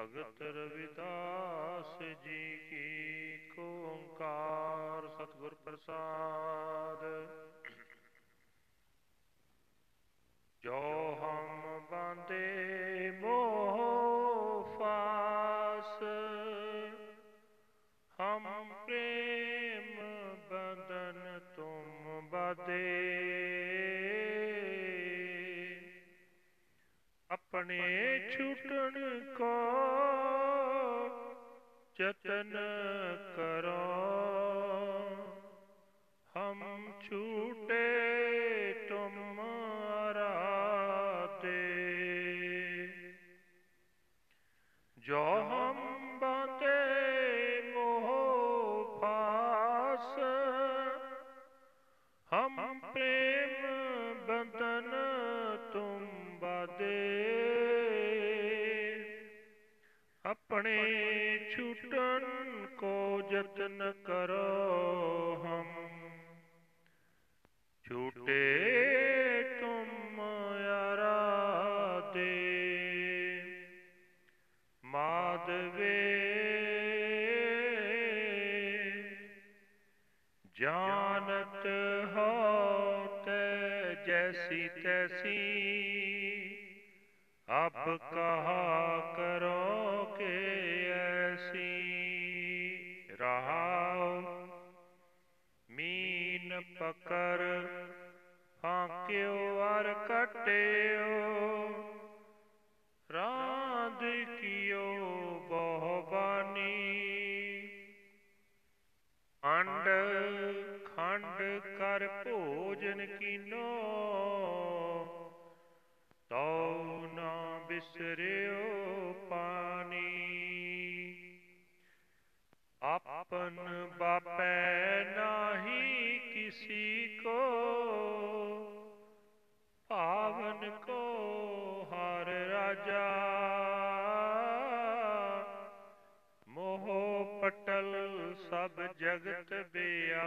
ਭਗਤ ਰਵਿਦਾਸ ਜੀ ਕੀ ਏਕ ਓੰਕਾਰ ਸਤਿਗੁਰ ਪ੍ਰਸਾਦ। ਜੋ ਹਮ ਬਾਂਦੇ ਮੋਹ ਫਾਸ, ਹਮ ਪ੍ਰੇਮ ਬੰਧਨ ਤੁਮ ਬਾਦੇ। ਆਪਣੇ ਛੁਟਣ ਕੋ ਜਤਨ ਕਰੋ। ਹਮ ਛੂਟੇ ਤੁਮ ਰਾਤੇ ਜੋ ਹਮ ਬਾਤੇ ਮੋਹ ਫਾਸ ਹਮ ਪ੍ਰੇਮ ਬੰਧਨ ਤੁਮ ਬਾਦੇ। ਆਪਣੇ ਛੁਟਨ ਕੋ ਯਤਨ ਕਰੋ ਹਮ ਛੂਟੇ ਤੁਮ ਆਰਾਦੇ ਮਾਧਵੇ। ਜਾਣਤ ਹੋ ਤੈ ਜੈਸੀ ਤੈਸੀ। ਅਬ ਕਹਾ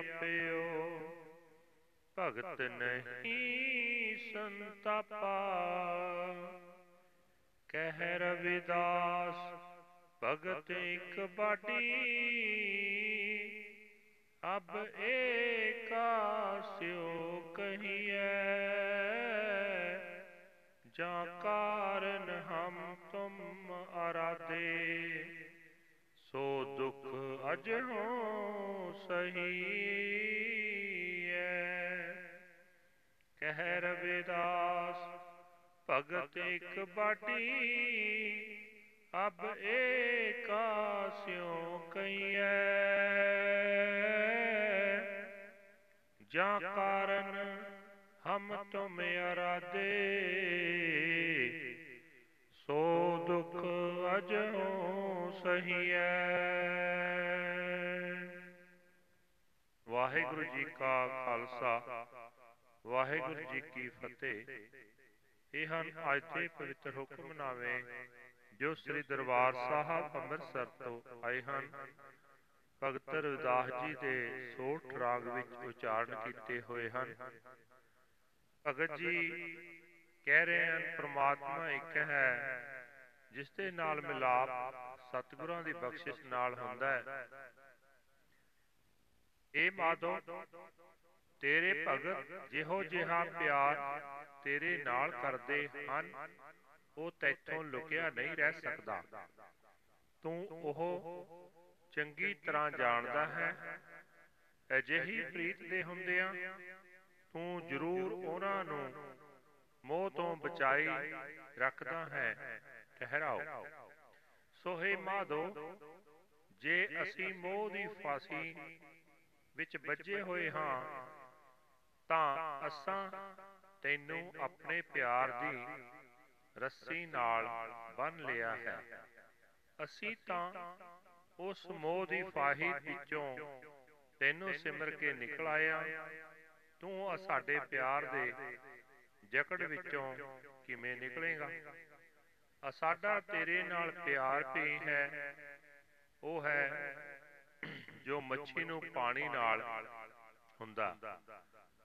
ਬਿਆਪਿਓ ਭਗਤ ਨਹੀਂ ਸੰਤਾਪਾ। ਕਹਿ ਰਵਿਦਾਸ ਭਗਤ ਇਕ ਬਾਟੀ। ਅਬ ਏਕਾਸਿਓ ਕਹੀਐ। ਜਾਂ ਕਾਰਨ ਹਮ ਤੁਮ ਅਰਾਦੇ ਸੋ ਦੁਖ ਅਜਹੋ ਸਹੀ ਹੈ। ਕਹਿ ਰਵਿਦਾਸ ਭਗਤ ਇਕ ਬਾਟੀ ਅਬ ਏਕਾਸਿਓ ਵਾਹਿਗੁਰੂ ਜੀ ਕਾ ਖਾਲਸਾ, ਵਾਹਿਗੁਰੂ ਜੀ ਕੀ ਫਤਿਹ। ਇਹ ਹਨ ਅੱਜ ਦੇ ਪਵਿੱਤਰ ਹੁਕਮਨਾਮੇ ਜੋ ਸ੍ਰੀ ਦਰਬਾਰ ਸਾਹਿਬ ਅੰਮ੍ਰਿਤਸਰ ਤੋਂ ਆਏ ਹਨ। ਭਗਤ ਰਵਿਦਾਸ ਜੀ ਦੇ ਸੋਠ ਰਾਗ ਵਿੱਚ ਉਚਾਰਨ ਕੀਤੇ ਹੋਏ ਹਨ। ਭਗਤ ਜੀ ਕਹਿ ਰਹੇ ਹਨ, ਪ੍ਰਮਾਤਮਾ ਇੱਕ ਹੈ, ਜਿਸ ਦੇ ਨਾਲ ਮਿਲਾਪ ਸਤਿਗੁਰਾਂ ਦੀ ਬਖਸ਼ਿਸ਼ ਨਾਲ ਹੁੰਦਾ ਹੈ। ਏ ਮਾਧੋ, ਤੇਰੇ ਭਗਤ ਜਿਹੋ ਜਿਹਾ ਪਿਆਰ ਤੇਰੇ ਨਾਲ ਕਰਦੇ ਹਨ, ਉਹ ਤੈਥੋਂ ਲੁਕਿਆ ਨਹੀਂ ਰਹਿ ਸਕਦਾ। ਤੂੰ ਉਹ ਚੰਗੀ ਤਰ੍ਹਾਂ ਜਾਣਦਾ ਹੈ, ਅਜਿਹੀ ਪ੍ਰੀਤ ਦੇ ਹੁੰਦਿਆਂ ਤੂੰ ਜ਼ਰੂਰ ਉਹਨਾਂ ਨੂੰ ਮੋਹ ਤੋਂ ਬਚਾਈ ਰੱਖਦਾ ਹੈ, ਠਹਿਰਾਓ। ਸੋਹੇ ਮਾਧੋ, ਜੇ ਅਸੀਂ ਮੋਹ ਦੀ ਫਾਸੀ ਵਿੱਚ ਵੱਜੇ ਹੋਏ ਹਾਂ ਤਾਂ ਅਸਾਂ ਤੈਨੂੰ ਆਪਣੇ ਪਿਆਰ ਦੀ ਰੱਸੀ ਨਾਲ ਬੰਨ ਲਿਆ ਹੈ। ਅਸੀਂ ਤਾਂ ਉਸ ਮੋਹ ਦੀ ਫਾਹੀ ਵਿੱਚੋਂ ਤੈਨੂੰ ਸਿਮਰ ਕੇ ਨਿਕਲ ਆਇਆ। ਤੂੰ ਸਾਡੇ ਪਿਆਰ ਦੇ ਜਕੜ ਵਿੱਚੋਂ ਕਿਵੇਂ ਨਿਕਲੇਗਾ? ਸਾਡਾ ਤੇਰੇ ਨਾਲ ਪਿਆਰ ਵੀ ਹੈ। ਉਹ ਹੈ ਜੋ ਮੱਛੀ ਨੂੰ ਪਾਣੀ ਨਾਲ ਹੁੰਦਾ।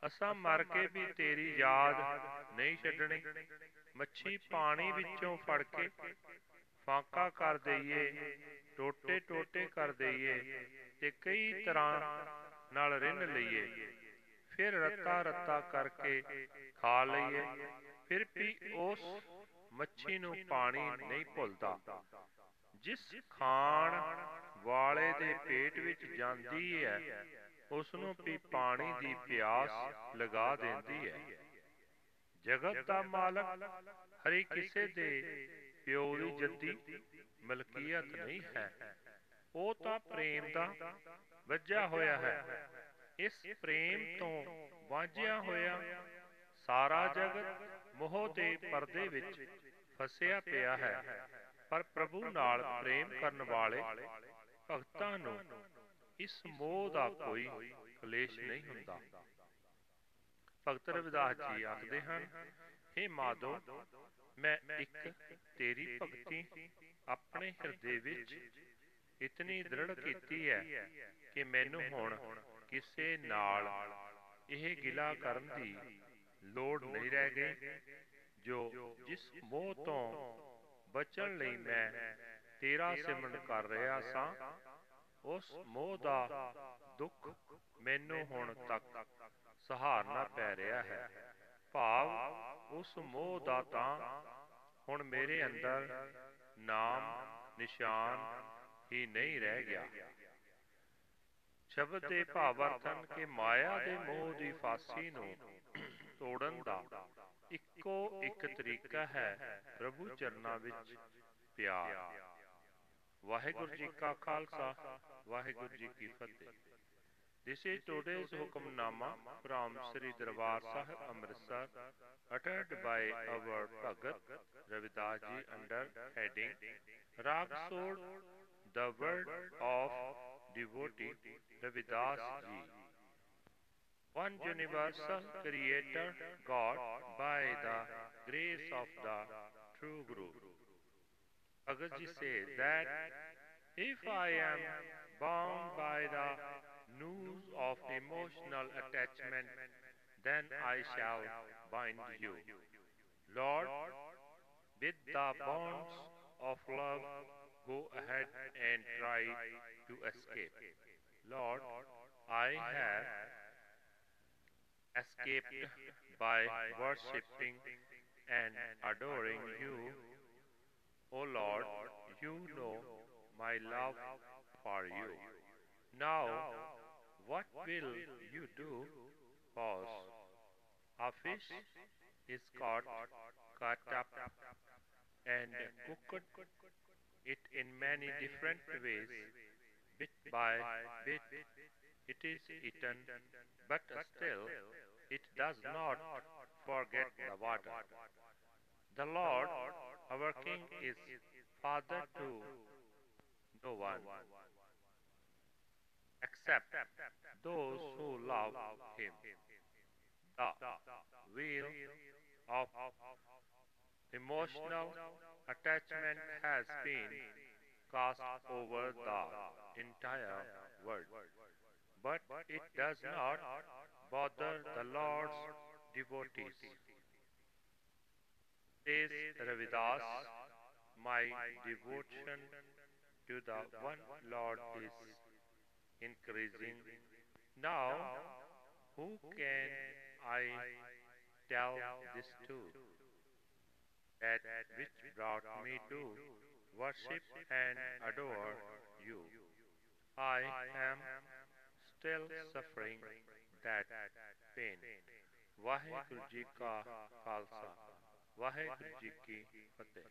ਅਸਾਂ ਮਰ ਕੇ ਵੀ ਤੇਰੀ ਯਾਦ ਨਹੀਂ ਛੱਡਣੀ। ਮੱਛੀ ਪਾਣੀ ਵਿੱਚੋਂ ਫੜ ਕੇ ਫਾਂਕਾ ਕਰ ਦਈਏ ਟੋਟੇ ਟੋਟੇ ਕਰ ਦਈਏ ਤੇ ਕਈ ਤਰ੍ਹਾਂ ਨਾਲ ਰਿੰਨ ਲਈਏ। ਫਿਰ ਰੱਤਾ ਰੱਤਾ ਕਰਕੇ ਖਾ ਲਈਏ। ਫਿਰ ਵੀ ਉਸ ਮੱਛੀ ਨੂੰ ਪਾਣੀ ਨਹੀਂ ਭੁੱਲਦਾ। ਜਿਸ ਖਾਣ ਵਾਲੇ ਦੇ ਪੇਟ ਵਿੱਚ ਜਾਂਦੀ ਹੈ ਉਸ ਨੂੰ ਵੀ ਪਾਣੀ ਦੀ ਪਿਆਸ ਲਗਾ ਦਿੰਦੀ ਹੈ। ਜਗਤ ਦਾ ਮਾਲਕ ਹਰੀ ਕਿਸੇ ਦੇ ਪਿਓ ਦੀ ਜੱਦੀ ਮਲਕੀਅਤ ਨਹੀਂ ਹੈ। ਉਹ ਤਾਂ ਪ੍ਰੇਮ ਦਾ ਵੱਜਿਆ ਹੋਇਆ ਹੈ। ਇਸ ਪ੍ਰੇਮ ਤੋਂ ਵਾਂਝਿਆ ਹੋਇਆ ਸਾਰਾ ਜਗਤ ਮੋਹ ਦੇ ਪਰਦੇ ਵਿੱਚ ਫਸਿਆ ਪਿਆ ਹੈ। ਪਰ ਪ੍ਰਭੂ ਨਾਲ ਪ੍ਰੇਮ ਕਰਨ ਵਾਲੇ ਭਗਤਾਂ ਨੂੰ ਇਸ ਮੋਹ ਦਾ ਕੋਈ ਕਲੇਸ਼ ਨਹੀਂ ਹੁੰਦਾ। ਭਗਤ ਰਵਿਦਾਸ ਜੀ ਆਖਦੇ ਹਨ हे ਮਾਧੋ, ਮੈਂ ਇੱਕ ਤੇਰੀ ਭਗਤੀ ਆਪਣੇ ਹਿਰਦੇ ਵਿੱਚ ਇਤਨੀ ਦ੍ਰਿੜ ਕੀਤੀ ਹੈ ਕਿ ਮੈਨੂੰ ਹੁਣ ਕਿਸੇ ਨਾਲ ਇਹ ਗਿਲਾ ਕਰਨ ਦੀ ਲੋੜ ਨਹੀਂ ਰਹਿ ਗਈ, ਜੋ ਜਿਸ ਮੋਹ ਤੋਂ ਬਚਣ ਲਈ ਮੈਂ ਤੇਰਾ ਸਿਮਰਨ ਕਰ ਰਿਹਾ ਸਾਂ। ਉਸ ਮੋਹ ਦਾ ਦੁੱਖ ਮੈਨੂੰ ਹੁਣ ਤੱਕ ਸਹਾਰਨਾ ਪੈ ਰਿਹਾ ਹੈ। ਭਾਵ ਉਸ ਮੋਹ ਦਾ ਤਾਂ ਹੁਣ ਮੇਰੇ ਅੰਦਰ ਨਾਮ, ਨਿਸ਼ਾਨ ਹੀ ਨਹੀਂ ਰਹਿ ਗਿਆ। ਸ਼ਬਦ ਦੇ ਭਾਵਾਰਥਨ ਕਿ ਮਾਇਆ ਦੇ ਮੋਹ ਦੀ ਫਾਸੀ ਨੂੰ ਤੋੜਨ ਦਾ ਇੱਕੋ ਇੱਕ ਤਰੀਕਾ ਹੈ ਪ੍ਰਭੂ ਚਰਨਾਂ ਵਿੱਚ ਪਿਆਰ। ਵਾਹਿਗੁਰੂ ਜੀ ਕਾ ਖਾਲਸਾ ਵਾਹਿਗੁਰੂ ਜੀ ਕੀ ਫਤਿਹ This is today's Hukamnama from Sri Darbar Sahib Amritsar uttered by our Bhagat Ravidas ji under heading Rag Sod, the word of devotee Ravidas ji. One universal creator God by the grace of the true Guru. Bhagat ji says that if I am bound by the noose of emotional attachment, then I shall bind you. Lord, with the bonds of love, go ahead and try to escape. Lord, I have escaped by worshipping and adoring you. You know my love for you. Now, what will you do? Pause. A fish is caught, cut up, and cooked it in many different ways. Bit by bit, it is eaten, but still it does not forget the water. The Lord, our King, is Father to no one except those who love Him. The wheel of emotional attachment has been cast over the entire world, but it does not bother the Lord's devotees. Says Ravidas, my devotion to the one Lord is increasing. Now, who can I tell this to? That which brought me to worship and adore you. I am still suffering that pain. Waheguru ji ਕਾ ਖਾਲਸਾ ਵਾਹਿਗੁਰੂ ਜੀ ਕੀ ਫਤਿਹ